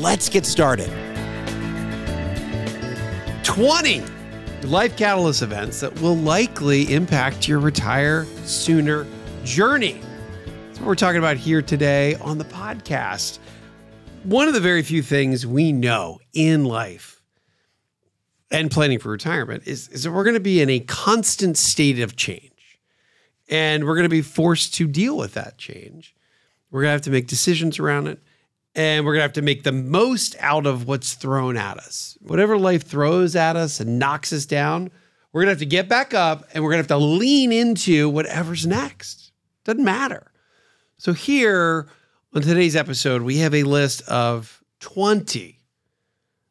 Let's get started. 20 life catalyst events that will likely impact your retire sooner journey. That's what we're talking about here today on the podcast. One of the very few things we know in life and planning for retirement is, is that we're going to be in a constant state of change. And we're going to be forced to deal with that change. We're going to have to make decisions around it and we're going to have to make the most out of what's thrown at us. Whatever life throws at us and knocks us down, we're going to have to get back up and we're going to have to lean into whatever's next. Doesn't matter. So, here on today's episode, we have a list of 20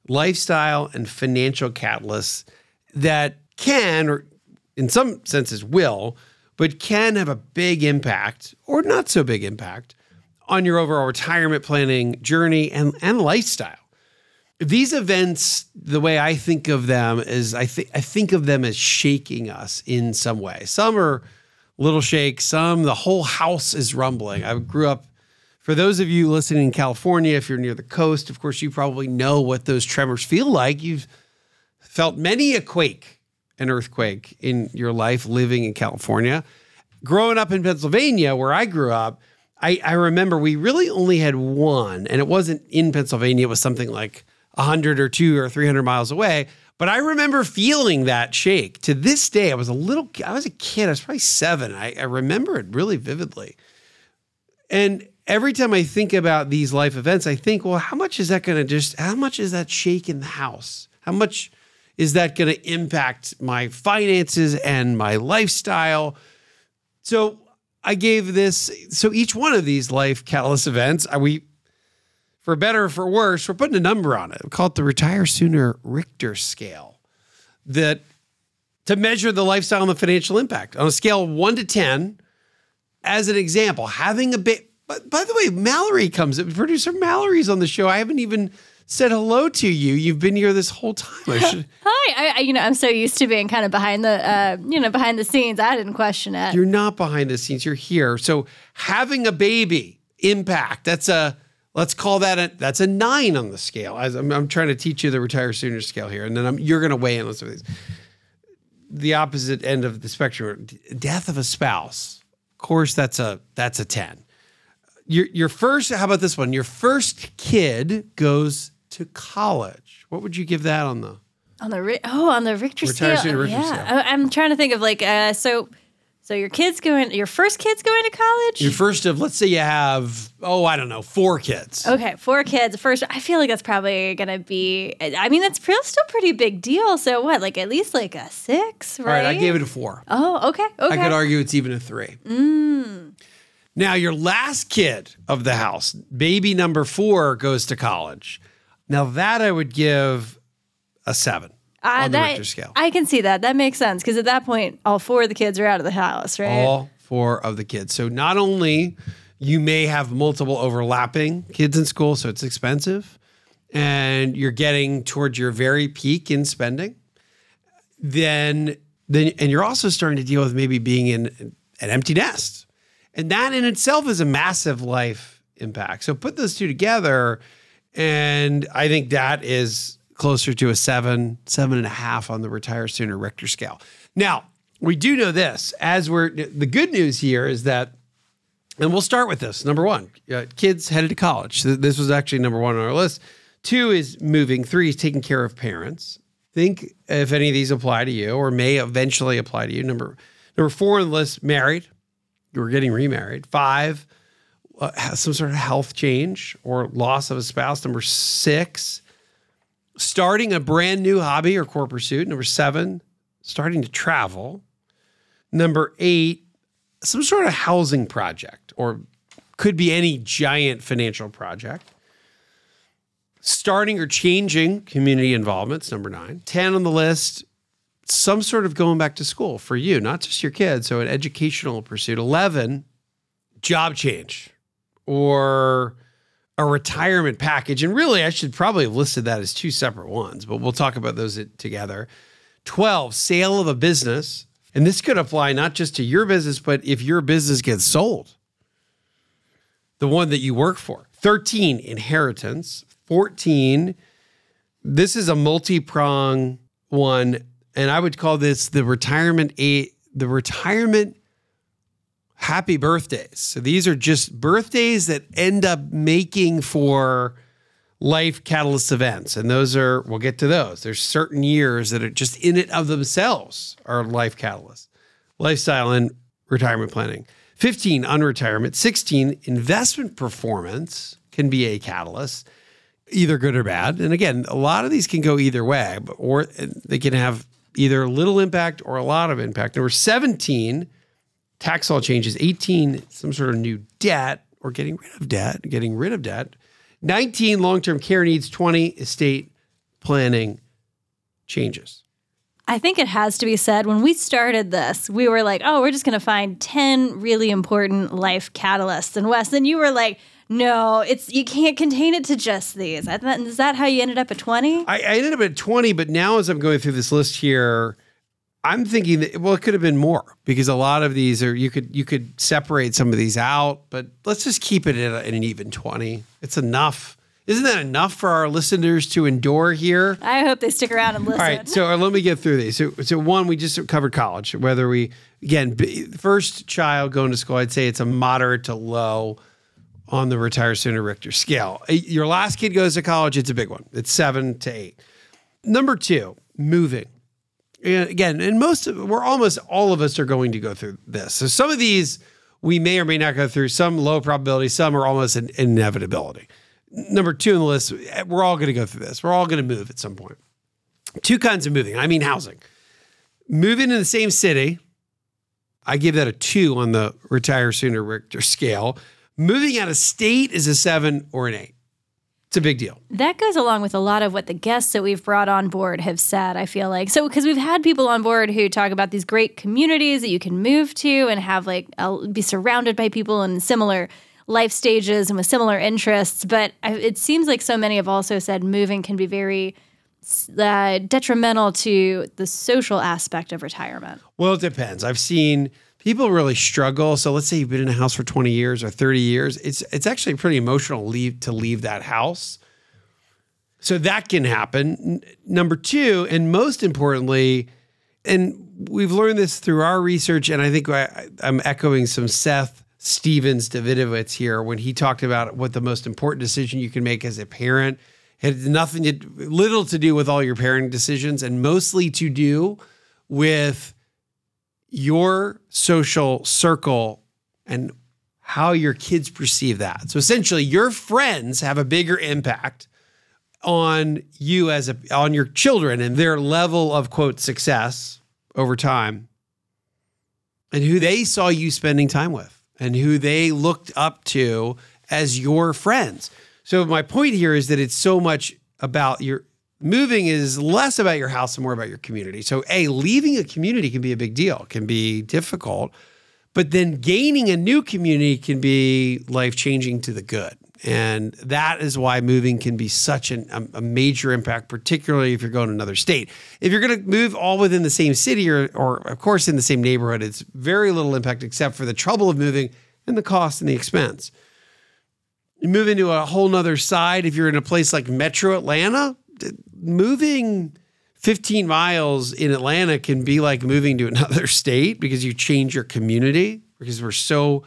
lifestyle and financial catalysts that can, or in some senses will, but can have a big impact or not so big impact on your overall retirement planning journey and, and lifestyle. These events, the way I think of them is I think I think of them as shaking us in some way. Some are little shakes, some the whole house is rumbling. I grew up for those of you listening in California, if you're near the coast, of course, you probably know what those tremors feel like. You've felt many a quake, an earthquake in your life living in California. Growing up in Pennsylvania, where I grew up, I, I remember we really only had one, and it wasn't in Pennsylvania. It was something like 100 or two or 300 miles away. But I remember feeling that shake. To this day, I was a little, I was a kid. I was probably seven. I, I remember it really vividly. And every time I think about these life events, I think, well, how much is that going to just, how much is that shake in the house? How much is that going to impact my finances and my lifestyle? So I gave this, so each one of these life catalyst events, are we, for better or for worse, we're putting a number on it. We call it the Retire Sooner Richter scale that to measure the lifestyle and the financial impact on a scale of one to 10. As an example, having a bit, but by the way, Mallory comes, producer Mallory's on the show. I haven't even said hello to you. You've been here this whole time. I should... Hi. I, you know, I'm so used to being kind of behind the, uh, you know, behind the scenes. I didn't question it. You're not behind the scenes. You're here. So having a baby impact. That's a let's call that a that's a nine on the scale. As I'm, I'm trying to teach you the retire sooner scale here, and then I'm, you're going to weigh in on some of these. The opposite end of the spectrum, death of a spouse. Of course, that's a that's a ten. Your your first. How about this one? Your first kid goes to college. What would you give that on the on the oh on the Richter scale? Richter yeah, scale. I'm trying to think of like uh, so. So your kids going, your first kid's going to college. Your first of, let's say you have, oh, I don't know, four kids. Okay, four kids. First, I feel like that's probably gonna be. I mean, that's still pretty big deal. So what, like at least like a six, right? All right, I gave it a four. Oh, okay, okay. I could argue it's even a three. Mm. Now, your last kid of the house, baby number four, goes to college. Now that I would give a seven. Uh, on the Richter scale. I can see that. That makes sense because at that point, all four of the kids are out of the house, right? All four of the kids. So not only you may have multiple overlapping kids in school, so it's expensive, and you're getting towards your very peak in spending. Then, then, and you're also starting to deal with maybe being in an empty nest, and that in itself is a massive life impact. So put those two together and I think that is closer to a seven, seven and a half on the retire sooner Richter scale. Now, we do know this as we're the good news here is that, and we'll start with this. Number one, uh, kids headed to college. This was actually number one on our list. Two is moving. Three is taking care of parents. Think if any of these apply to you or may eventually apply to you. Number number four on the list, married. We're getting remarried. Five, uh, some sort of health change or loss of a spouse. Number six, starting a brand new hobby or core pursuit. Number seven, starting to travel. Number eight, some sort of housing project or could be any giant financial project. Starting or changing community involvements, number nine. 10 on the list, some sort of going back to school for you, not just your kids. So an educational pursuit. 11, job change or a retirement package. And really, I should probably have listed that as two separate ones, but we'll talk about those together. 12, sale of a business. And this could apply not just to your business, but if your business gets sold, the one that you work for. 13, inheritance. 14, this is a multi prong one. And I would call this the retirement eight, the retirement happy birthdays. So these are just birthdays that end up making for life catalyst events. And those are, we'll get to those. There's certain years that are just in it of themselves are life catalysts. Lifestyle and retirement planning. 15, unretirement. 16, investment performance can be a catalyst, either good or bad. And again, a lot of these can go either way, or they can have either little impact or a lot of impact. Number 17, tax law changes. 18, some sort of new debt or getting rid of debt, getting rid of debt. 19, long term care needs. 20, estate planning changes. I think it has to be said when we started this, we were like, oh, we're just going to find 10 really important life catalysts. And Wes, then you were like, no, it's you can't contain it to just these. Is that how you ended up at 20? I, I ended up at 20, but now as I'm going through this list here, I'm thinking that well, it could have been more because a lot of these are you could you could separate some of these out, but let's just keep it at, an even twenty. It's enough. Isn't that enough for our listeners to endure here? I hope they stick around and listen. All right, so uh, let me get through these. So, so one, we just covered college. Whether we again first child going to school, I'd say it's a moderate to low on the retire sooner Richter scale. Uh, your last kid goes to college, it's a big one. It's seven to eight. Number two, moving and again, and most of, we're almost all of us are going to go through this. So some of these we may or may not go through. Some low probability, some are almost an inevitability. Number two on the list, we're all going to go through this. We're all going to move at some point. Two kinds of moving. I mean housing. Moving in the same city, I give that a two on the retire sooner Richter scale. Moving out of state is a seven or an eight. It's a big deal. That goes along with a lot of what the guests that we've brought on board have said, I feel like. So, because we've had people on board who talk about these great communities that you can move to and have like be surrounded by people in similar life stages and with similar interests. But it seems like so many have also said moving can be very uh, detrimental to the social aspect of retirement. Well, it depends. I've seen people really struggle. So let's say you've been in a house for 20 years or 30 years. It's it's actually pretty emotional leave to leave that house. So that can happen. Number 2, and most importantly, and we've learned this through our research and I think I, I'm echoing some Seth Stephens-Davidowitz here when he talked about what the most important decision you can make as a parent had nothing to little to do with all your parenting decisions and mostly to do with your social circle and how your kids perceive that. So essentially, your friends have a bigger impact on you as a on your children and their level of quote success over time and who they saw you spending time with and who they looked up to as your friends. So my point here is that it's so much about your moving is less about your house and more about your community. So, A, leaving a community can be a big deal, can be difficult, but then gaining a new community can be life changing to the good. And that is why moving can be such an, a, a, major impact, particularly if you're going to another state. If you're going to move all within the same city or, or, of course, in the same neighborhood, it's very little impact except for the trouble of moving and the cost and the expense. You move into a whole nother side. If you're in a place like Metro Atlanta, moving 15 miles in Atlanta can be like moving to another state because you change your community because we're so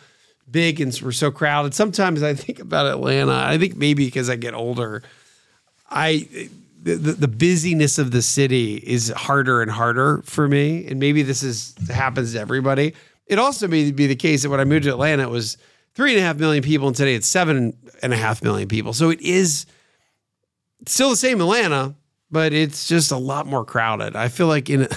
big and we're so crowded. Sometimes I think about Atlanta. I think maybe because I get older, I the, the busyness of the city is harder and harder for me. And maybe this is happens to everybody. It also may be the case that when I moved to Atlanta, it was three and a half million people, and today it's seven and a half million people. So it is still the same Atlanta, but it's just a lot more crowded. I feel like in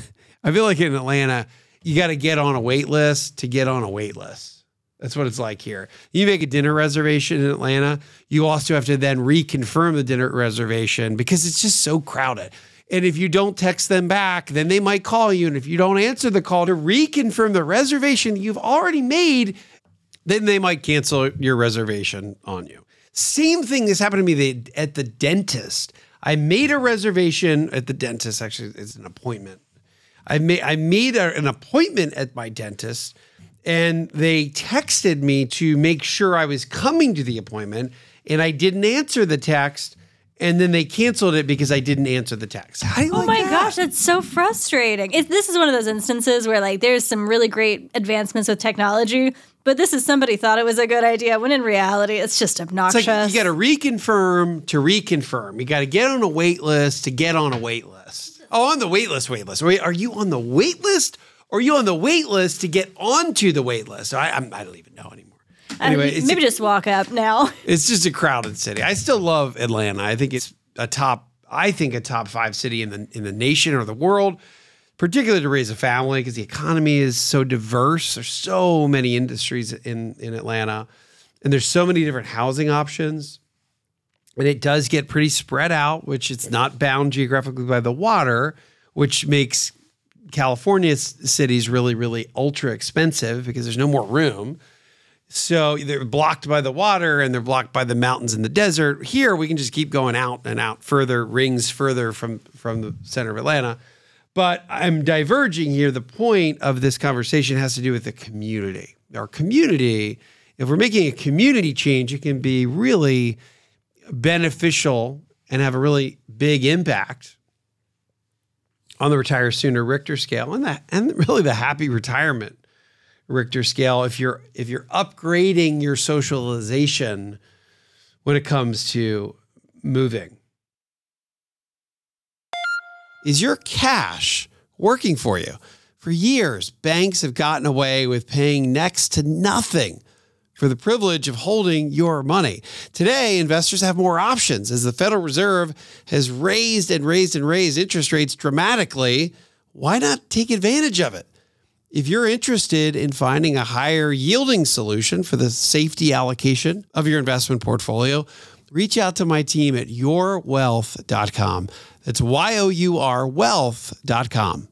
I feel like in Atlanta, you got to get on a wait list to get on a wait list. That's what it's like here. You make a dinner reservation in Atlanta, you also have to then reconfirm the dinner reservation because it's just so crowded. And if you don't text them back, then they might call you. And if you don't answer the call to reconfirm the reservation you've already made, then they might cancel your reservation on you. Same thing has happened to me at the dentist. I made a reservation at the dentist. Actually, it's an appointment. I made I made a, an appointment at my dentist, and they texted me to make sure I was coming to the appointment, and I didn't answer the text and then they canceled it because I didn't answer the text. oh like my that? gosh, that's so frustrating. It, this is one of those instances where like there's some really great advancements with technology, but this is somebody thought it was a good idea when in reality it's just obnoxious. It's like you got to reconfirm to reconfirm. You got to get on a wait list to get on a wait list. Oh, on the wait list, wait list. Wait, are you on the wait list or are you on the wait list to get onto the wait list? I, I'm, I don't even know anymore. Uh, anyway, maybe just walk up now. It's just a crowded city. I still love Atlanta. I think it's a top. I think a top five city in the in the nation or the world, particularly to raise a family because the economy is so diverse. There's so many industries in in Atlanta, and there's so many different housing options, and it does get pretty spread out, which it's not bound geographically by the water, which makes California's cities really really ultra expensive because there's no more room. So they're blocked by the water and they're blocked by the mountains and the desert. Here we can just keep going out and out further, rings further from from the center of Atlanta. But I'm diverging here. The point of this conversation has to do with the community. Our community, if we're making a community change, it can be really beneficial and have a really big impact on the retire sooner Richter scale and that and really the happy retirement Richter scale if you're if you're upgrading your socialization when it comes to moving. Is your cash working for you? For years, banks have gotten away with paying next to nothing for the privilege of holding your money. Today, investors have more options as the Federal Reserve has raised and raised and raised interest rates dramatically. Why not take advantage of it? If you're interested in finding a higher yielding solution for the safety allocation of your investment portfolio, reach out to my team at yourwealth.com. That's Y O U R wealth.com.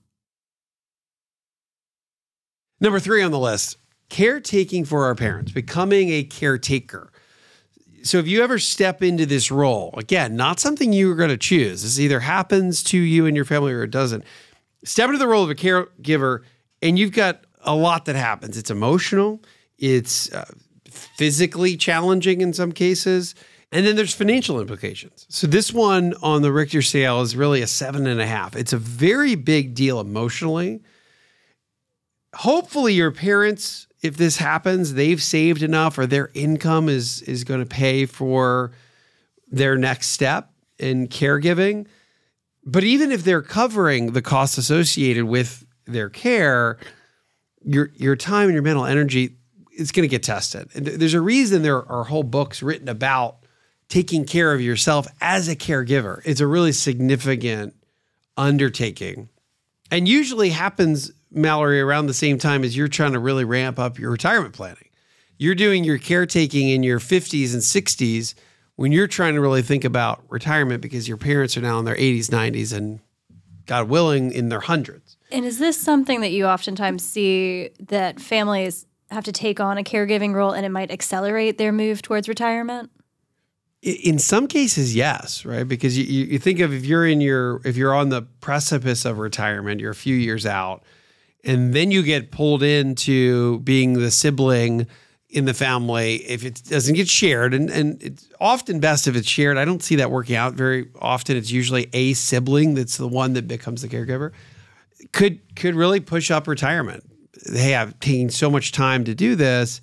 Number three on the list caretaking for our parents, becoming a caretaker. So, if you ever step into this role, again, not something you're going to choose, this either happens to you and your family or it doesn't. Step into the role of a caregiver and you've got a lot that happens. It's emotional, it's uh, physically challenging in some cases, and then there's financial implications. So this one on the Richter scale is really a seven and a half. It's a very big deal emotionally. Hopefully, your parents, if this happens, they've saved enough or their income is is going to pay for their next step in caregiving. But even if they're covering the costs associated with their care, your your time and your mental energy is going to get tested. And there's a reason there are whole books written about taking care of yourself as a caregiver. It's a really significant undertaking, and usually happens, Mallory, around the same time as you're trying to really ramp up your retirement planning. You're doing your caretaking in your 50s and 60s when you're trying to really think about retirement because your parents are now in their 80s, 90s, and God willing, in their hundreds. And is this something that you oftentimes see that families have to take on a caregiving role and it might accelerate their move towards retirement? In some cases, yes, right? Because you, you think of if you're in your if you're on the precipice of retirement, you're a few years out, and then you get pulled into being the sibling in the family if it doesn't get shared and and it's often best if it's shared i don't see that working out very often it's usually a sibling that's the one that becomes the caregiver could could really push up retirement. Hey, I've taken so much time to do this.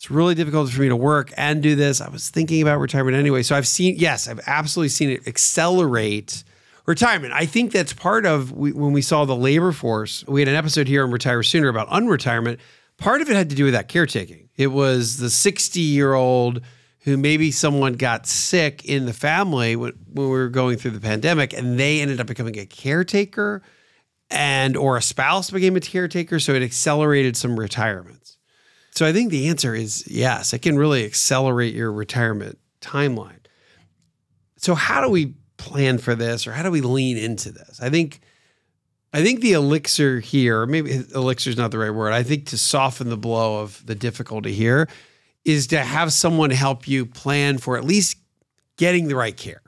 It's really difficult for me to work and do this. I was thinking about retirement anyway. So I've seen, yes, I've absolutely seen it accelerate retirement. I think that's part of we, when we saw the labor force. We had an episode here on Retire Sooner about unretirement. Part of it had to do with that caretaking. It was the 60 year old who maybe someone got sick in the family when, when we were going through the pandemic and they ended up becoming a caretaker and or a spouse became a caretaker, so it accelerated some retirements. So I think the answer is yes. It can really accelerate your retirement timeline. So how do we plan for this or how do we lean into this? I think I think the elixir here, maybe elixir is not the right word. I think to soften the blow of the difficulty here is to have someone help you plan for at least getting the right care.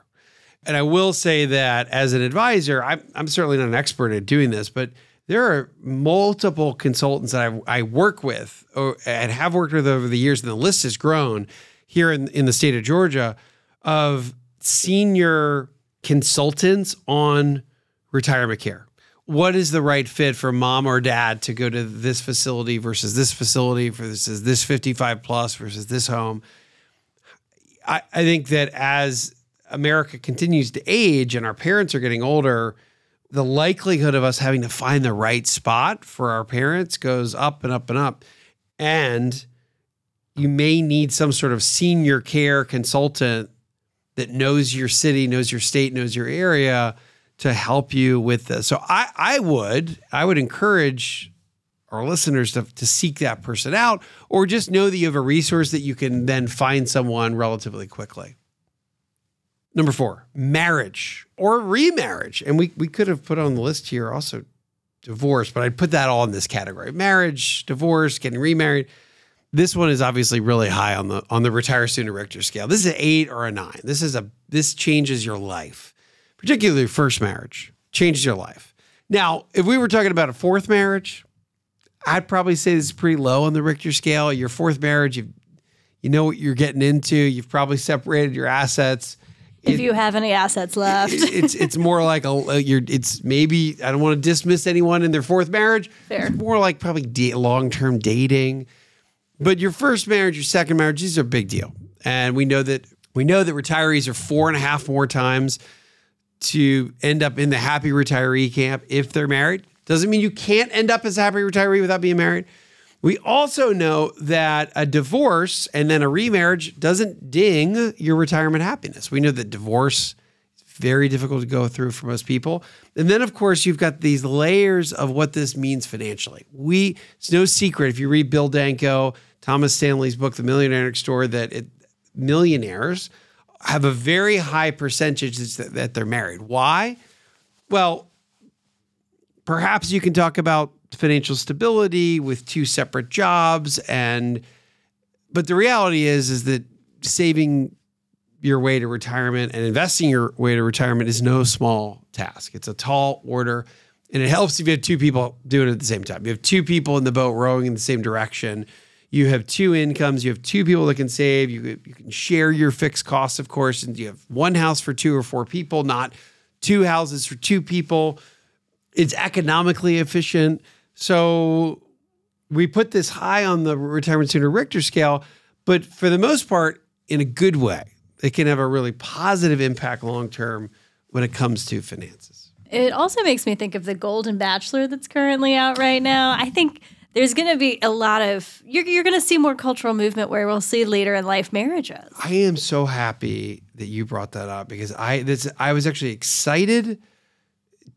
And I will say that as an advisor, I'm, I'm certainly not an expert at doing this, but there are multiple consultants that I, I work with or, and have worked with over the years, and the list has grown here in, in the state of Georgia of senior consultants on retirement care. What is the right fit for mom or dad to go to this facility versus this facility for this is this 55 plus versus this home? I, I think that as America continues to age and our parents are getting older, the likelihood of us having to find the right spot for our parents goes up and up and up. And you may need some sort of senior care consultant that knows your city, knows your state, knows your area to help you with this. So I, I would, I would encourage our listeners to, to seek that person out or just know that you have a resource that you can then find someone relatively quickly. Number four, marriage or remarriage. And we, we could have put on the list here also divorce, but I'd put that all in this category. Marriage, divorce, getting remarried. This one is obviously really high on the on the retire sooner Richter scale. This is an eight or a nine. This is a this changes your life, particularly first marriage changes your life. Now, if we were talking about a fourth marriage, I'd probably say this is pretty low on the Richter scale. Your fourth marriage, you you know what you're getting into. You've probably separated your assets. If you have any assets left, it's it's more like a you're. It's maybe I don't want to dismiss anyone in their fourth marriage. Fair. It's more like probably da- long term dating. But your first marriage, your second marriage, these are a big deal, and we know that we know that retirees are four and a half more times to end up in the happy retiree camp if they're married. Doesn't mean you can't end up as a happy retiree without being married. We also know that a divorce and then a remarriage doesn't ding your retirement happiness. We know that divorce is very difficult to go through for most people. And then, of course, you've got these layers of what this means financially. We it's no secret if you read Bill Danko, Thomas Stanley's book, The Millionaire Next Door, that it, millionaires have a very high percentage that, that they're married. Why? Well, perhaps you can talk about financial stability with two separate jobs and but the reality is is that saving your way to retirement and investing your way to retirement is no small task. It's a tall order and it helps if you have two people doing it at the same time. You have two people in the boat rowing in the same direction. You have two incomes. You have two people that can save. You, you can share your fixed costs, of course, and you have one house for two or four people, not two houses for two people. It's economically efficient. So we put this high on the retirement sooner Richter scale, but for the most part, in a good way. It can have a really positive impact long term when it comes to finances. It also makes me think of the Golden Bachelor that's currently out right now. I think there's going to be a lot of you're, you're going to see more cultural movement where we'll see later in life marriages. I am so happy that you brought that up because I this I was actually excited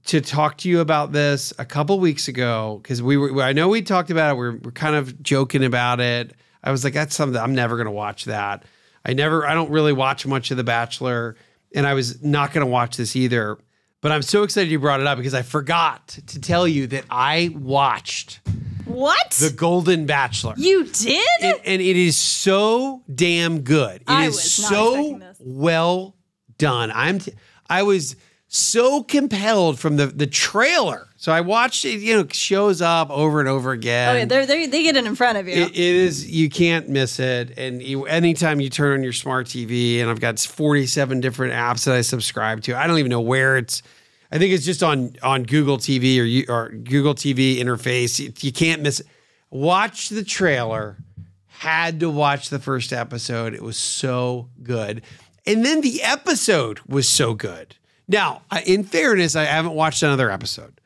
to talk to you about this a couple weeks ago because we were I know we talked about it. We're, we're kind of joking about it. I was like, that's something I'm never going to watch that. I never I don't really watch much of The Bachelor, and I was not going to watch this either. But I'm so excited you brought it up because I forgot to tell you that I watched What? The Golden Bachelor. you did? and, and it is so damn good. It is I not so well done. I'm t- I was so compelled from the the trailer. So I watched it, you know, shows up over and over again. oh, yeah, they're, they're, they get it in front of you. It- it is you can't miss it. And you, anytime you turn on your smart tv and i've got 47 different apps that i subscribe to i don't even know where it's i think it's just on on google tv or you or google tv interface. You, you can't miss it. Watch the trailer. Had to watch the first episode. It was so good. And then the episode was so good now in fairness i haven't watched another episode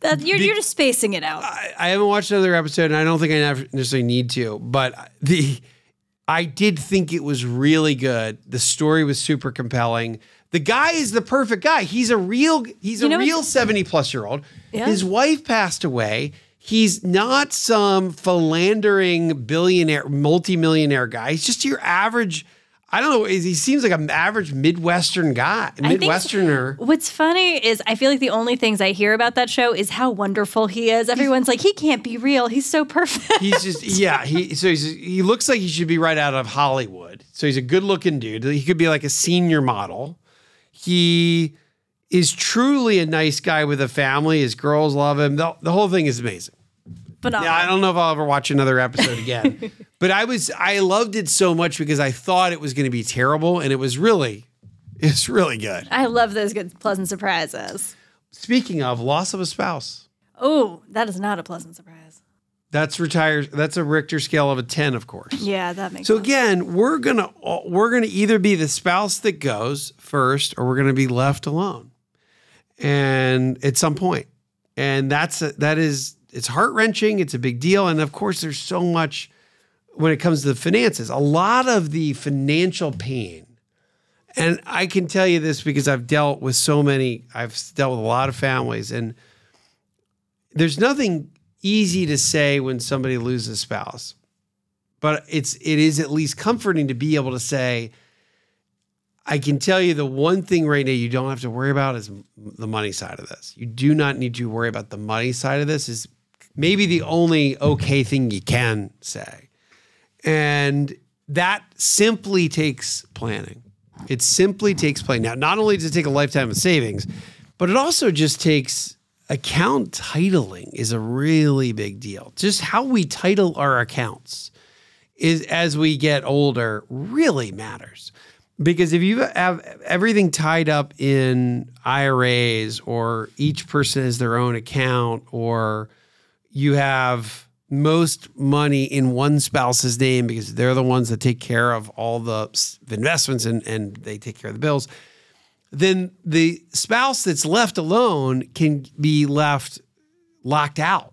That- you're, you're just spacing it out. I, I haven't watched another episode, and I don't think I necessarily need to. But the I did think it was really good. The story was super compelling. The guy is the perfect guy. He's a real he's You a real seventy plus year old. Yeah. His wife passed away. He's not some philandering billionaire, multimillionaire guy. He's just your average. I don't know. He seems like an average Midwestern guy, Midwesterner. What's funny is I feel like the only things I hear about that show is how wonderful he is. Everyone's like, he can't be real. He's so perfect. He's just yeah. He so he's he looks like he should be right out of Hollywood. So he's a good looking dude. He could be like a senior model. He is truly a nice guy with a family. His girls love him. The, the whole thing is amazing. Phenomenal. Yeah, I don't know if I'll ever watch another episode again. but I was I loved it so much because I thought it was going to be terrible, and it was really, it's really good. I love those good pleasant surprises. Speaking of loss of a spouse, Oh, that is not a pleasant surprise. that's retired. That's a Richter scale of a ten, of course. Yeah, that makes So sense. again, we're gonna we're gonna either be the spouse that goes first, or we're gonna be left alone, and at some point, and that's that is it's heart wrenching. It's a big deal, and of course, there's so much when it comes to the finances. A lot of the financial pain, and I can tell you this because I've dealt with so many. I've dealt with a lot of families, and there's nothing easy to say when somebody loses a spouse but it's it is at least comforting to be able to say I can tell you the one thing right now you don't have to worry about is the money side of this. You do not need to worry about the money side of this is maybe the only okay thing you can say. And that simply takes planning. It simply takes planning. Now, not only does it take a lifetime of savings, but it also just takes account titling is a really big deal. Just how we title our accounts is as we get older really matters. Because if you have everything tied up in IRAs or each person has their own account or you have most money in one spouse's name because they're the ones that take care of all the investments and, and they take care of the bills, then the spouse that's left alone can be left locked out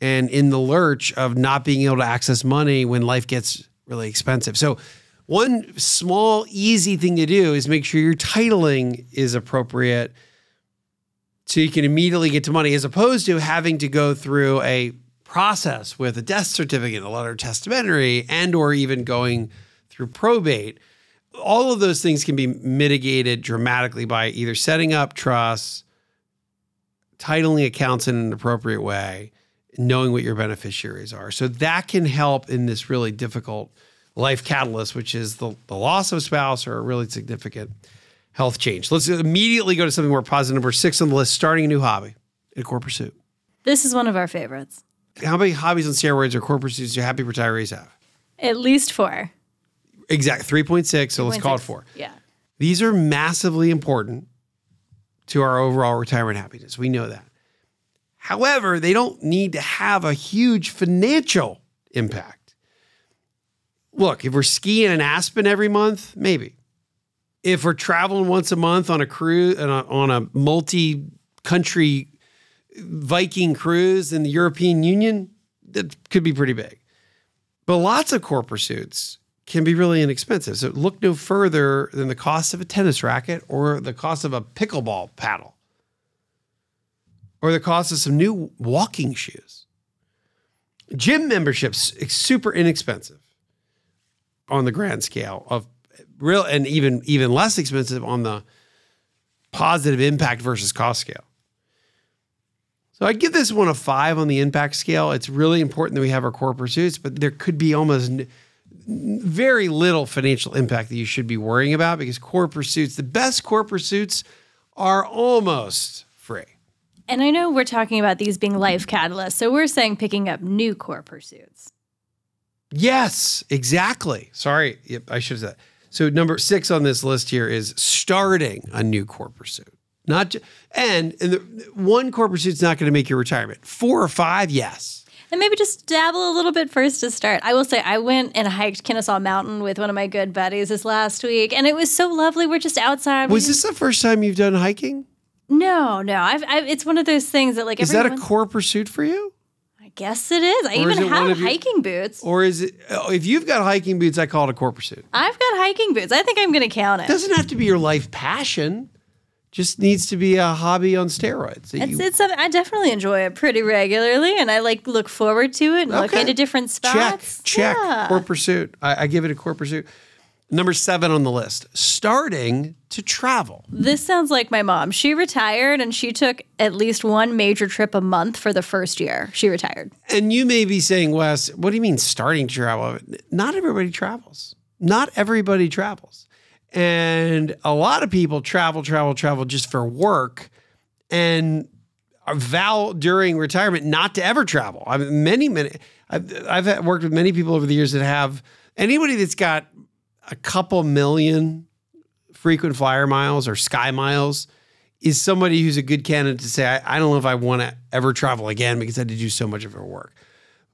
and in the lurch of not being able to access money when life gets really expensive. So, one small, easy thing to do is make sure your titling is appropriate so you can immediately get to money as opposed to having to go through a process with a death certificate, a letter testamentary, and or even going through probate. All of those things can be mitigated dramatically by either setting up trusts, titling accounts in an appropriate way, knowing what your beneficiaries are. So that can help in this really difficult life catalyst, which is the, the loss of a spouse or a really significant health change. Let's immediately go to something more positive. Number six on the list starting a new hobby, a core pursuit. This is one of our favorites. How many hobbies on steroids or core pursuits do happy retirees have? At least four. Exact 3.6. So let's call it four. Yeah. These are massively important to our overall retirement happiness. We know that. However, they don't need to have a huge financial impact. Look, if we're skiing in Aspen every month, maybe. If we're traveling once a month on a cruise on a, on a multi-country Viking cruise in the European Union, that could be pretty big. But lots of core pursuits can be really inexpensive. So look no further than the cost of a tennis racket or the cost of a pickleball paddle or the cost of some new walking shoes. Gym memberships super inexpensive on the grand scale of real and even even less expensive on the positive impact versus cost scale. So I give this one a five on the impact scale. It's really important that we have our core pursuits, but there could be almost very little financial impact that you should be worrying about because core pursuits, the best core pursuits, are almost free. And I know we're talking about these being life catalysts. So we're saying picking up new core pursuits. Yes, exactly. Sorry, yep, I should have said. that. So number six on this list here is starting a new core pursuit. Not ju- and, and the, one core pursuit's not going to make your retirement. Four or five, yes. And maybe just dabble a little bit first to start. I will say I went and hiked Kennesaw Mountain with one of my good buddies this last week, and it was so lovely. We're just outside. Was this the first time you've done hiking? No, no. I've, I've, it's one of those things that like Is that a core pursuit for you? Guess it is. I Or even one have your- hiking boots. Or is it, oh, if you've got hiking boots, I call it a core pursuit. I've got hiking boots. I think I'm going to count it. It doesn't have to be your life passion. just needs to be a hobby on steroids. It's, you- it's something I definitely enjoy it pretty regularly, and I like look forward to it and look Okay. into different check, spots. check, Yeah. core pursuit. I, I give it a core pursuit. Number seven on the list, starting to travel. This sounds like my mom. She retired and she took at least one major trip a month for the first year. She retired. And you may be saying, Wes, what do you mean starting to travel? Not everybody travels. Not everybody travels. And a lot of people travel, travel, travel just for work and vow during retirement not to ever travel. I mean, many, many, I've, I've worked with many people over the years that have anybody that's got a couple million frequent flyer miles or sky miles is somebody who's a good candidate to say, I, I don't know if I want to ever travel again because I had to do so much of our work.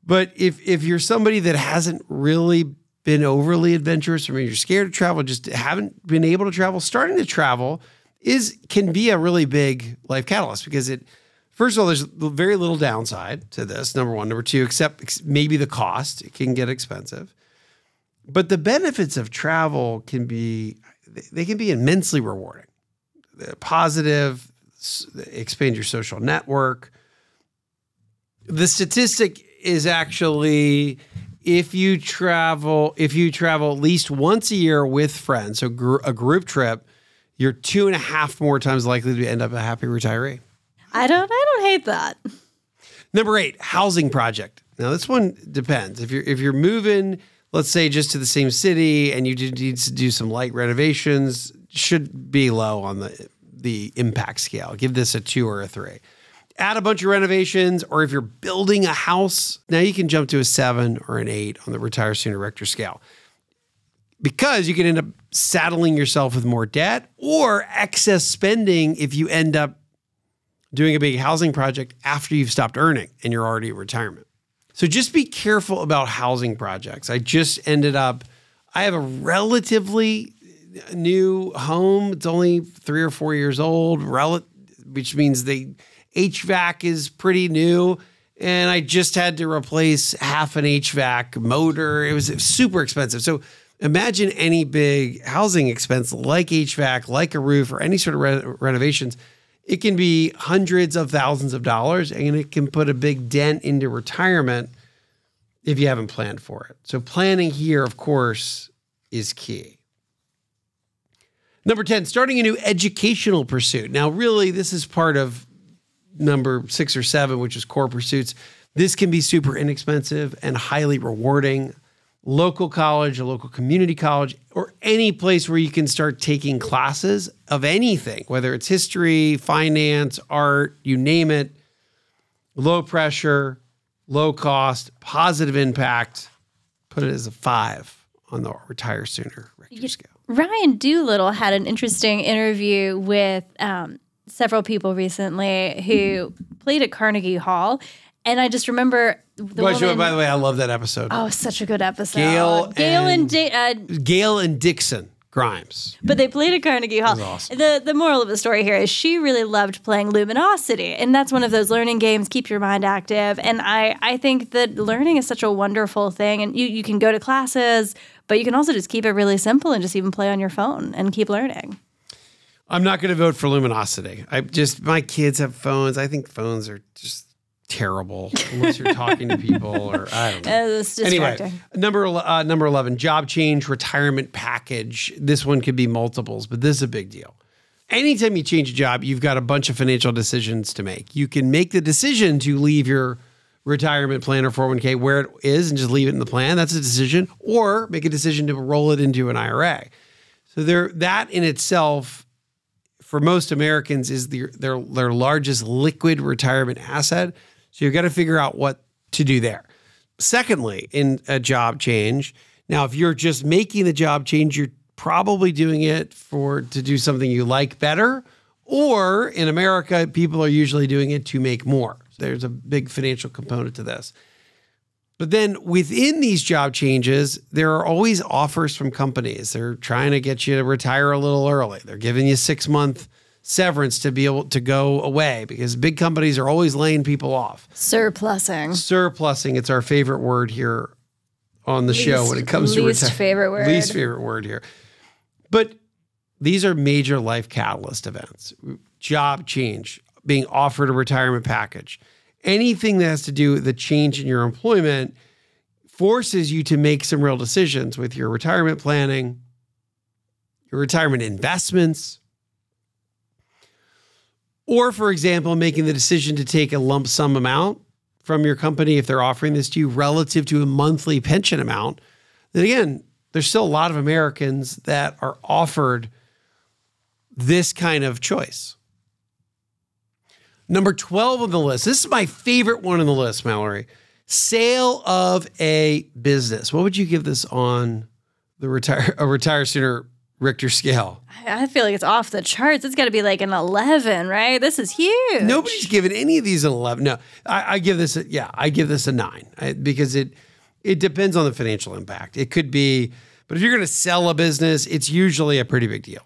But if if you're somebody that hasn't really been overly adventurous, or maybe you're scared to travel, just haven't been able to travel, starting to travel is can be a really big life catalyst because it first of all, there's very little downside to this. Number one, number two, except maybe the cost, it can get expensive. But the benefits of travel can be they can be immensely rewarding. The positive, expand your social network. The statistic is actually if you travel if you travel at least once a year with friends, so gr- a group trip, you're two and a half more times likely to end up a happy retiree. I don't I don't hate that. Number eight, housing project. Now this one depends. If you're if you're moving, let's say just to the same city, and you need to do some light renovations, should be low on the the impact scale. Give this a two or a three. Add a bunch of renovations, or if you're building a house, now you can jump to a seven or an eight on the retire sooner Richter scale. Because you can end up saddling yourself with more debt or excess spending if you end up doing a big housing project after you've stopped earning and you're already in retirement. So just be careful about housing projects. I just ended up, I have a relatively new home. It's only three or four years old, which means the HVAC is pretty new. And I just had to replace half an HVAC motor. It was super expensive. So imagine any big housing expense like HVAC, like a roof, or any sort of re- renovations it can be hundreds of thousands of dollars and it can put a big dent into retirement if you haven't planned for it. So, planning here, of course, is key. Number 10, starting a new educational pursuit. Now, really, this is part of number six or seven, which is core pursuits. This can be super inexpensive and highly rewarding. Local college, a local community college, or any place where you can start taking classes of anything, whether it's history, finance, art, you name it. Low pressure, low cost, positive impact. Put it as a five on the retire sooner Richter scale. Ryan Doolittle had an interesting interview with um, several people recently who played at Carnegie Hall. And I just remember the By, woman, by the way, I love that episode. Oh, such a good episode. Gail Gail and, and- Da- uh, Gail and Dixon Grimes. but they played at Carnegie Hall. awesome. The the moral of the story here is she really loved playing Luminosity, and that's one of those learning games. Keep your mind active, and I I think that learning is such a wonderful thing, and you you can go to classes, but you can also just keep it really simple and just even play on your phone and keep learning. I'm not going to vote for luminosity. I just my kids have phones. I think phones are just terrible unless you're talking to people or I don't know. Uh, Anyway, number uh, number eleven, job change, retirement package. This one could be multiples, but this is a big deal. Anytime you change a job, you've got a bunch of financial decisions to make. You can make the decision to leave your retirement plan or 401k where it is and just leave it in the plan. That's a decision, or make a decision to roll it into an IRA. So there, that in itself, for most Americans, is the, their their largest liquid retirement asset. So you've got to figure out what to do there. Secondly, in a job change, now if you're just making the job change, you're probably doing it for to do something you like better, or in America, people are usually doing it to make more. There's a big financial component to this. But then within these job changes, there are always offers from companies. They're trying to get you to retire a little early. They're giving you six month severance to be able to go away because big companies are always laying people off. Surplusing. Surplusing, it's our favorite word here on the show when it comes to least favorite word. Least favorite word here. But these are major life catalyst events, job change, being offered a retirement package, anything that has to do with the change in your employment forces you to make some real decisions with your retirement planning, your retirement investments, or, for example, making the decision to take a lump sum amount from your company if they're offering this to you relative to a monthly pension amount. Then again, there's still a lot of Americans that are offered this kind of choice. Number 12 on the list. This is my favorite one on the list, Mallory. Sale of a business. What would you give this on the retire a retire sooner Richter scale? I feel like it's off the charts. It's got to be like an 11, right? This is huge. Nobody's given any of these an 11. No, I, I give this a, yeah, I give this a nine I, because it it depends on the financial impact. It could be, but if you're going to sell a business, it's usually a pretty big deal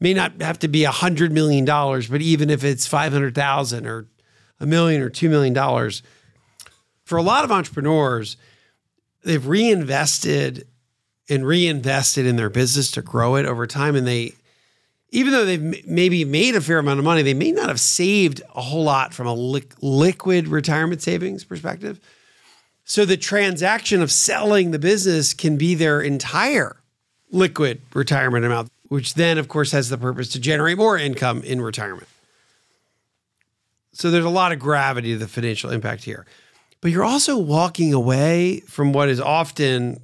may not have to be a hundred million dollars, but even if it's five hundred thousand or a million or two million dollars, for a lot of entrepreneurs, they've reinvested and reinvested in their business to grow it over time, and they, even though they've maybe made a fair amount of money, they may not have saved a whole lot from a li- liquid retirement savings perspective. So the transaction of selling the business can be their entire liquid retirement amount which then, of course, has the purpose to generate more income in retirement. So there's a lot of gravity to the financial impact here. But you're also walking away from what is often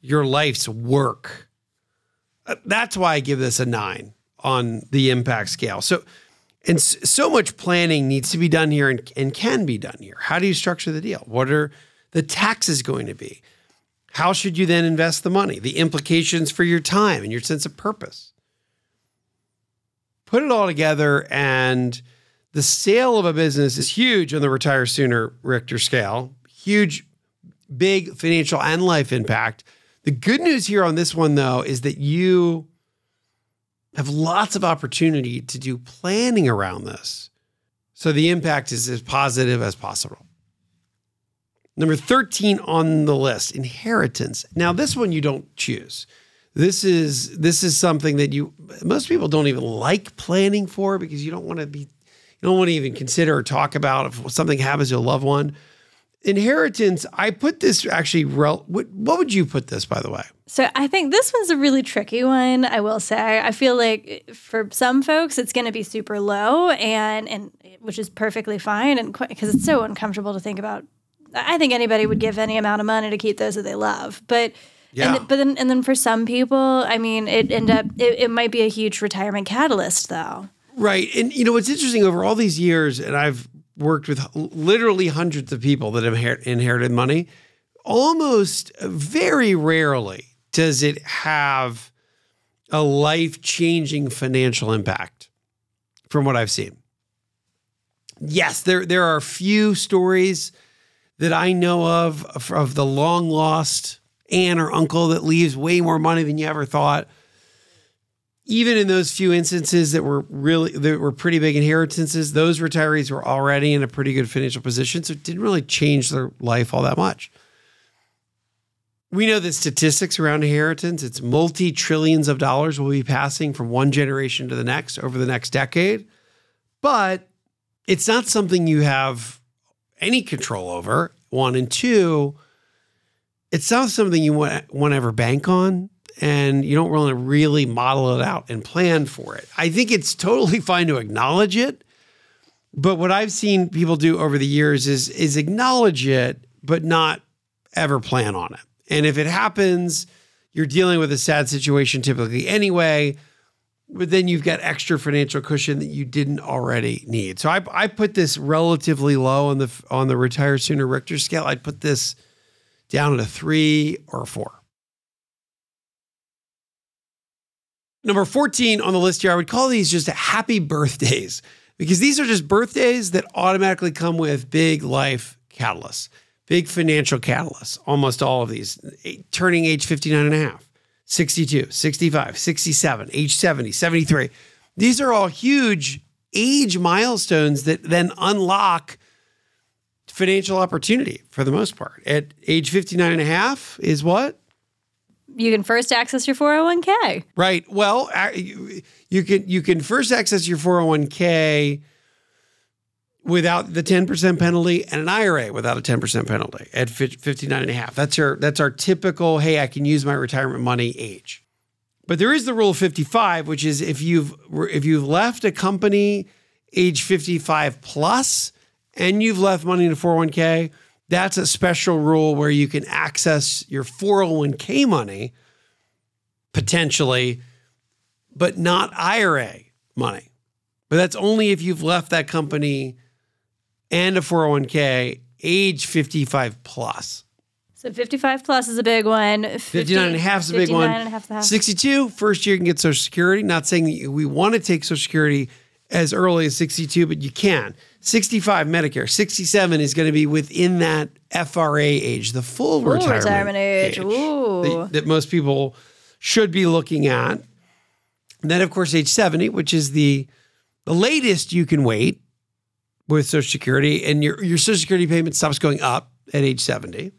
your life's work. Uh, that's why I give this a nine on the impact scale. So, and so much planning needs to be done here and, and can be done here. How do you structure the deal? What are the taxes going to be? How should you then invest the money? The implications for your time and your sense of purpose. Put it all together, and the sale of a business is huge on the retire sooner Richter scale. Huge, big financial and life impact. The good news here on this one, though, is that you have lots of opportunity to do planning around this. So the impact is as positive as possible. Number 13 on the list, inheritance. Now this one you don't choose. This is this is something that you most people don't even like planning for because you don't want to be you don't want to even consider or talk about if something happens to a loved one. Inheritance, I put this actually rel- what, what would you put this by the way? So I think this one's a really tricky one, I will say. I feel like for some folks it's going to be super low and and which is perfectly fine and because it's so uncomfortable to think about I think anybody would give any amount of money to keep those that they love. But yeah. And, but then and then for some people, I mean, it end up it, it might be a huge retirement catalyst though. Right. And you know what's interesting over all these years and I've worked with literally hundreds of people that have inherited money, almost very rarely does it have a life-changing financial impact from what I've seen. Yes, there there are a few stories that I know of of the long lost aunt or uncle that leaves way more money than you ever thought. Even in those few instances that were really that were pretty big inheritances, those retirees were already in a pretty good financial position, so it didn't really change their life all that much. We know the statistics around inheritance. It's multi trillions of dollars will be passing from one generation to the next over the next decade. But it's not something you have any control over. One and two, it's not something you want, want to ever bank on, and you don't want to really model it out and plan for it. I think it's totally fine to acknowledge it, but what I've seen people do over the years is is acknowledge it, but not ever plan on it. And if it happens, you're dealing with a sad situation typically anyway but then you've got extra financial cushion that you didn't already need. So I, I put this relatively low on the on the retire sooner Richter scale. I'd put this down at a three or a four. Number 14 on the list here, I would call these just happy birthdays because these are just birthdays that automatically come with big life catalysts, big financial catalysts. Almost all of these, turning age 59 and a half 62, 65, 67, age 70, 73. These are all huge age milestones that then unlock financial opportunity for the most part. At age 59 and a half is what? You can first access your 401k. Right. Well, you can you can first access your 401k without the 10% penalty and an IRA without a 10% penalty at fif- 59 and a half. That's our that's our typical hey, I can use my retirement money age. But there is the rule of 55, which is if you've if you've left a company age 55 plus and you've left money in a 401k, that's a special rule where you can access your 401k money potentially, but not IRA money. But that's only if you've left that company and a 401k age 55 plus. So 55 plus is a big one. 50, 59 and a half is a big one. 59 and a half half. 62, first year you can get Social Security. Not saying that we want to take Social Security as early as 62, but you can. 65, Medicare. 67 is going to be within that FRA age, the full, Full retirement, retirement age. Ooh. that, that most people should be looking at. And then, of course, age 70, which is the the latest you can wait with Social Security, and your, your Social Security payment stops going up at age 70.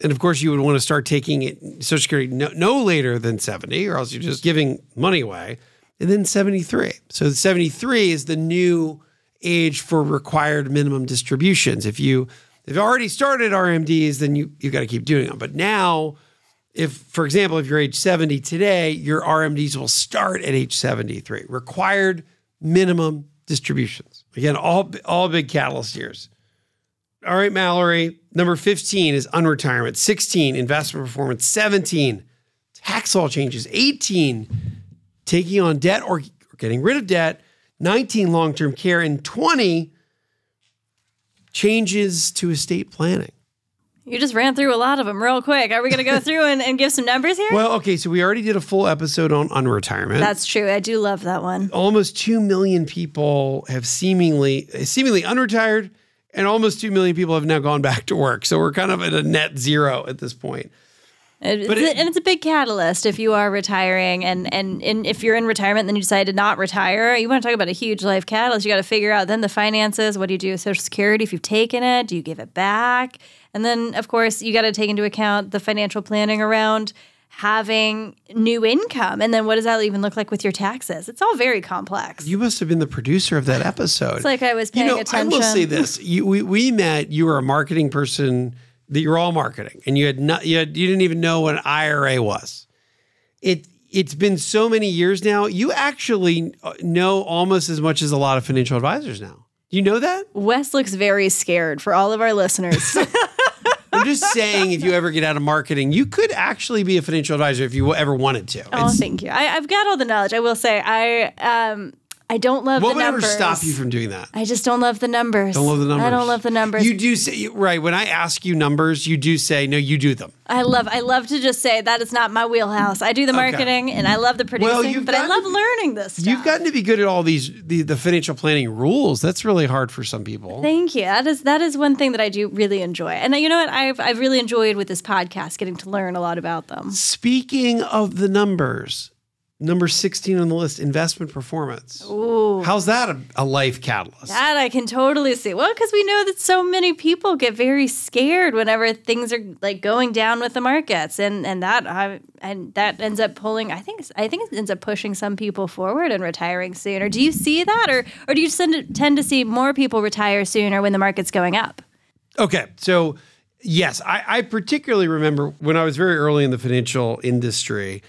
And of course, you would want to start taking it Social Security no, no later than 70, or else you're just giving money away. And then 73. So 73 is the new age for required minimum distributions. If you if you've already started RMDs, then you you've got to keep doing them. But now, if for example, if you're age 70 today, your RMDs will start at age 73. Required minimum distributions. Again, all all big catalyst years. All right, Mallory. Number 15 is unretirement. 16, investment performance. 17, tax law changes. 18, taking on debt or, or getting rid of debt. 19, long term care. And 20, changes to estate planning. You just ran through a lot of them real quick. Are we going to go through and, and give some numbers here? Well, okay, so we already did a full episode on unretirement. That's true. I do love that one. almost 2 million people have seemingly seemingly unretired and almost 2 million people have now gone back to work. So we're kind of at a net zero at this point. It- But it's- it- and it's a big catalyst if you are retiring and, and and if you're in retirement and then you decide to not retire, you want to talk about a huge life catalyst. You got to figure out then the finances. What do you do with Social Security if you've taken it? Do you give it back? And then of course you got to take into account the financial planning around having new income. And then what does that even look like with your taxes? It's all very complex. You must have been the producer of that episode. it's like I was you paying know, attention. I will say this: you, we we met. You were a marketing person. That you're all marketing, and you had not. You had, you didn't even know what an IRA was. It it's been so many years now. You actually uh, know almost as much as a lot of financial advisors now. Do you know that? Wes looks very scared for all of our listeners. I'm just saying, if you ever get out of marketing, you could actually be a financial advisor if you ever wanted to. Oh, It's- thank you. I, I've got all the knowledge. I will say, I um, I don't love what the would ever stop you from doing that? I just don't love the numbers. Don't love the numbers. I don't love the numbers. You do say right when I ask you numbers, you do say no. You do them. I love. I love to just say that is not my wheelhouse. I do the marketing and I love the producing, you've but I love be- learning this stuff. You've gotten to be good at all these the, the financial planning rules. That's really hard for some people. Thank you. That is that is one thing that I do really enjoy, and you know what? I've I've really enjoyed with this podcast getting to learn a lot about them. Speaking of the numbers, number sixteen on the list, investment performance. Ooh. How's that a, a life catalyst? That I can totally see. Well, because we know that so many people get very scared whenever things are like going down with the markets, and and that I, and that ends up pulling. I think I think it ends up pushing some people forward and retiring sooner. Do you see that, or or do you tend to, tend to see more people retire sooner when the market's going up? Okay, so yes, I, I particularly remember when I was very early in the financial industry.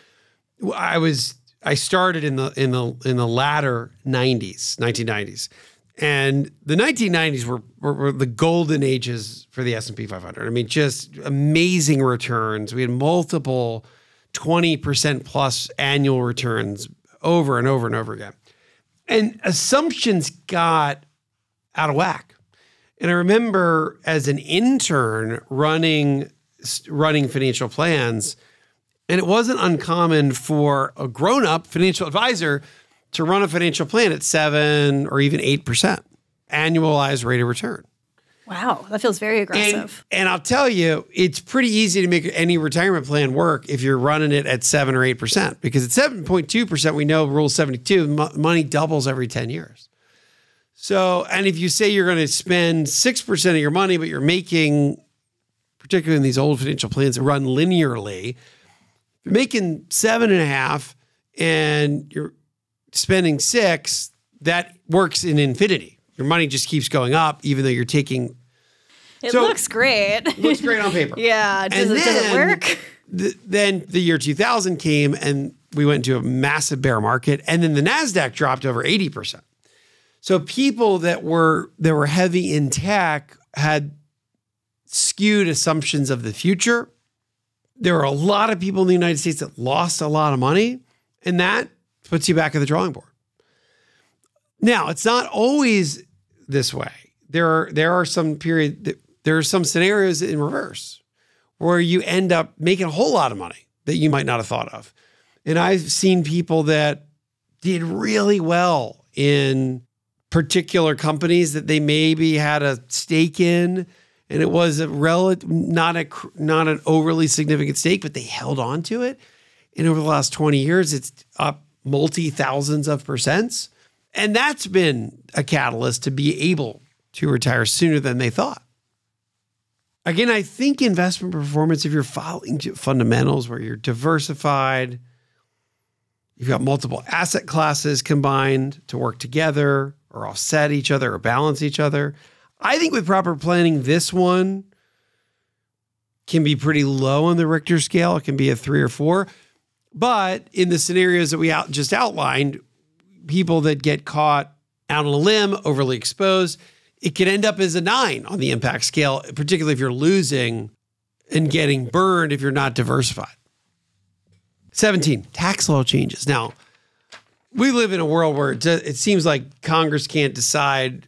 I was I started in the in the in the latter '90s, 1990s, and the 1990s were, were were the golden ages for the S and P 500. I mean, just amazing returns. We had multiple 20 percent plus annual returns over and over and over again, and assumptions got out of whack. And I remember as an intern running running financial plans, and it wasn't uncommon for a grown-up financial advisor to run a financial plan at 7 or even 8% annualized rate of return. Wow, that feels very aggressive. and I'll tell you, it's pretty easy to make any retirement plan work if you're running it at 7 or 8% because at 7.2%, we know rule 72, mo- money doubles every 10 years. So, and if you say you're going to spend 6% of your money, but you're making, particularly in these old financial plans that run linearly, If you're making seven and a half and you're spending six, that works in infinity. Your money just keeps going up, even though you're taking. It So- looks great. Looks great on paper. yeah. Does, And it, does it work? th- then the year 2000 came and we went into a massive bear market and then the nasdaq dropped over 80% so people that were that were heavy in tech had skewed assumptions of the future there are a lot of people in the united states that lost a lot of money and that puts you back at the drawing board now it's not always this way there are there are some period there are some scenarios in reverse where you end up making a whole lot of money that you might not have thought of. And I've seen people that did really well in particular companies that they maybe had a stake in and it was a relative not a not an overly significant stake but they held on to it and over the last 20 years it's up multi thousands of percents and that's been a catalyst to be able to retire sooner than they thought Again, I think investment performance, if you're following fundamentals where you're diversified, you've got multiple asset classes combined to work together or offset each other or balance each other. I think with proper planning, this one can be pretty low on the Richter scale. It can be a three or four. But in the scenarios that we out, just outlined, people that get caught out on a limb, overly exposed, it could end up as a nine on the impact scale, particularly if you're losing and getting burned if you're not diversified. 17, tax law changes. Now, we live in a world where it, it seems like Congress can't decide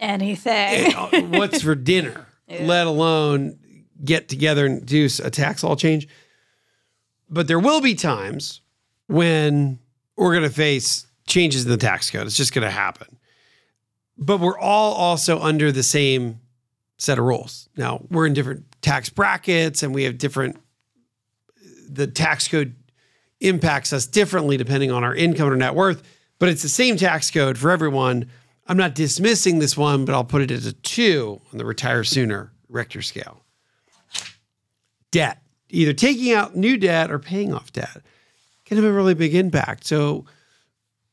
Anything. uh, what's for dinner, let alone get together and do a tax law change. But there will be times when we're going to face changes in the tax code. It's just going to happen. But we're all also under the same set of rules. Now, we're in different tax brackets and we have different, the tax code impacts us differently depending on our income or net worth, but it's the same tax code for everyone. I'm not dismissing this one, but I'll put it as a two on the retire sooner Richter scale. Debt, either taking out new debt or paying off debt, can have a really big impact. So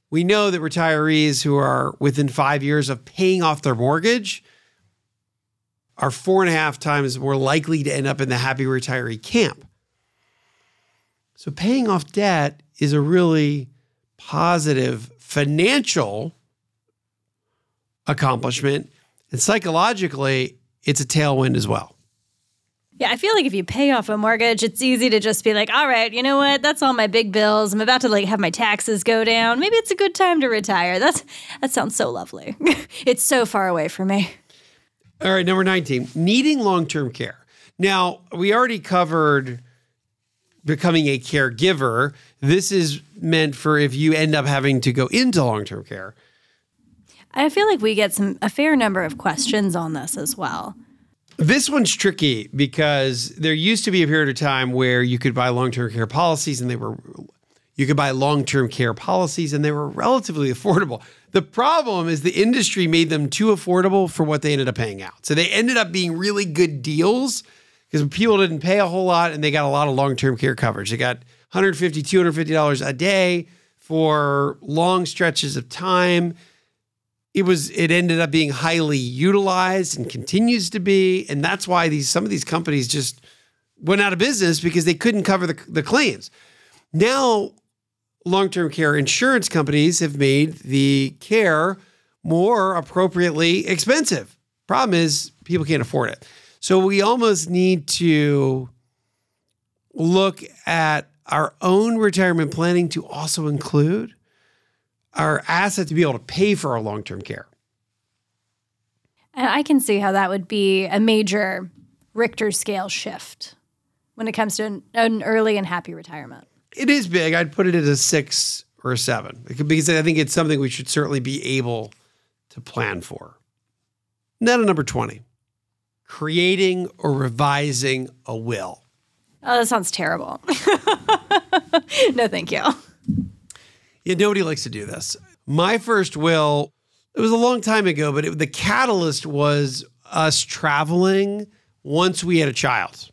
we know that retirees who are within five years of paying off their mortgage are four and a half times more likely to end up in the happy retiree camp. So paying off debt is a really positive financial accomplishment. And psychologically, it's a tailwind as well. Yeah, I feel like if you pay off a mortgage, it's easy to just be like, all right, you know what? That's all my big bills. I'm about to like have my taxes go down. Maybe it's a good time to retire. That's that sounds so lovely. it's so far away from me. All right, number 19, needing long term care. Now, we already covered becoming a caregiver. This is meant for if you end up having to go into long term care. I feel like we get some a fair number of questions on this as well. This one's tricky because there used to be a period of time where you could buy long-term care policies and they were you could buy long-term care policies and they were relatively affordable. The problem is the industry made them too affordable for what they ended up paying out. So they ended up being really good deals because people didn't pay a whole lot and they got a lot of long-term care coverage. They got 150 $250 a day for long stretches of time it was it ended up being highly utilized and continues to be. And that's why these some of these companies just went out of business because they couldn't cover the, the claims. Now long-term care insurance companies have made the care more appropriately expensive. Problem is people can't afford it. So we almost need to look at our own retirement planning to also include our asset to be able to pay for our long term care. And I can see how that would be a major Richter scale shift when it comes to an, an early and happy retirement. It is big. I'd put it at a six or a seven because I think it's something we should certainly be able to plan for. Now to number 20 creating or revising a will. Oh, that sounds terrible. no, thank you. Yeah, nobody likes to do this. My first will, it was a long time ago, but it, the catalyst was us traveling once we had a child.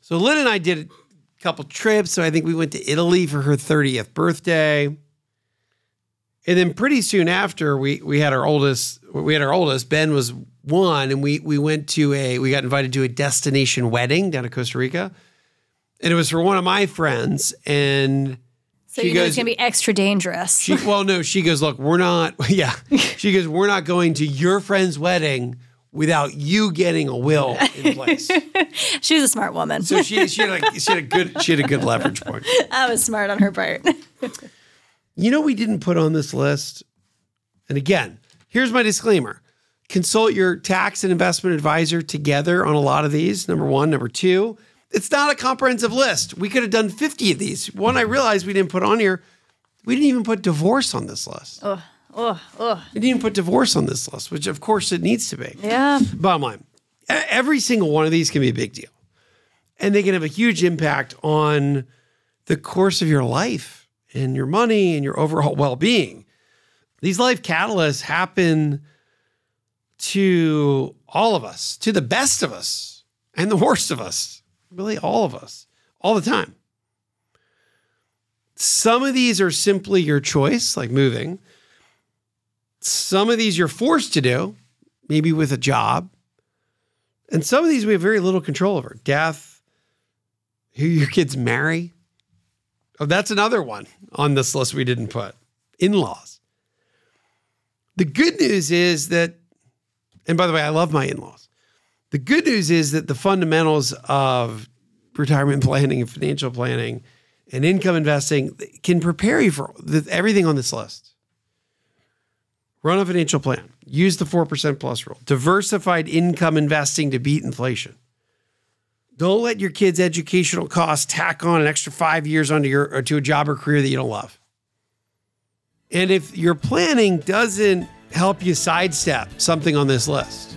So Lynn and I did a couple trips. So I think we went to Italy for her 30th birthday. And then pretty soon after we we had our oldest we had our oldest Ben was one and we we went to a we got invited to a destination wedding down in Costa Rica. And it was for one of my friends and so she you know goes, it's gonna be extra dangerous. She well no, she goes, look, we're not yeah. She goes, we're not going to your friend's wedding without you getting a will in place. She's a smart woman. So she, she, had a, she had a good she had a good leverage point. That was smart on her part. you know we didn't put on this list? And again, here's my disclaimer. Consult your tax and investment advisor together on a lot of these. Number one. Number two, it's not a comprehensive list. We could have done 50 of these. One I realized we didn't put on here, we didn't even put divorce on this list. Oh. Oh, oh. It didn't even put divorce on this list, which of course it needs to be. Yeah. Bottom line, every single one of these can be a big deal. And they can have a huge impact on the course of your life and your money and your overall well being. These life catalysts happen to all of us, to the best of us and the worst of us, really all of us, all the time. Some of these are simply your choice, like moving. Some of these you're forced to do, maybe with a job. And some of these we have very little control over death, who your kids marry. Oh, that's another one on this list we didn't put in laws. The good news is that, and by the way, I love my in laws. The good news is that the fundamentals of retirement planning and financial planning and income investing can prepare you for everything on this list. Run a financial plan. Use the 4% plus rule. Diversified income investing to beat inflation. Don't let your kids' educational costs tack on an extra five years onto your to a job or career that you don't love. And if your planning doesn't help you sidestep something on this list,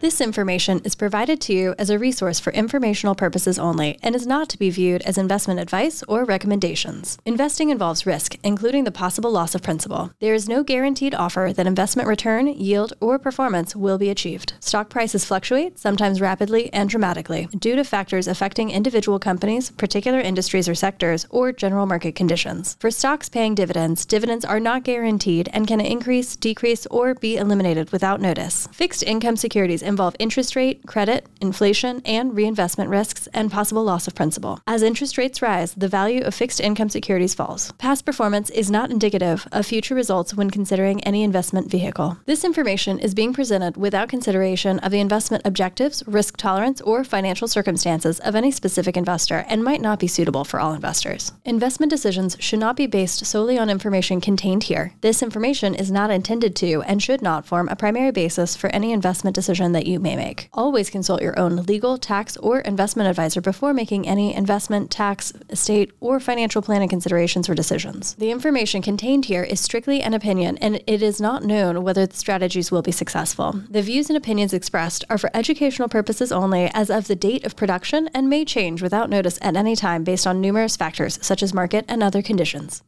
This information is provided to you as a resource for informational purposes only and is not to be viewed as investment advice or recommendations. Investing involves risk, including the possible loss of principal. There is no guaranteed offer that investment return, yield, or performance will be achieved. Stock prices fluctuate, sometimes rapidly and dramatically, due to factors affecting individual companies, particular industries or sectors, or general market conditions. For stocks paying dividends, dividends are not guaranteed and can increase, decrease, or be eliminated without notice. Fixed income securities involve interest rate, credit, inflation, and reinvestment risks and possible loss of principal. As interest rates rise, the value of fixed income securities falls. Past performance is not indicative of future results when considering any investment vehicle. This information is being presented without consideration of the investment objectives, risk tolerance, or financial circumstances of any specific investor and might not be suitable for all investors. Investment decisions should not be based solely on information contained here. This information is not intended to and should not form a primary basis for any investment decision that that you may make. Always consult your own legal, tax, or investment advisor before making any investment, tax, estate, or financial planning considerations or decisions. The information contained here is strictly an opinion, and it is not known whether the strategies will be successful. The views and opinions expressed are for educational purposes only as of the date of production and may change without notice at any time based on numerous factors such as market and other conditions.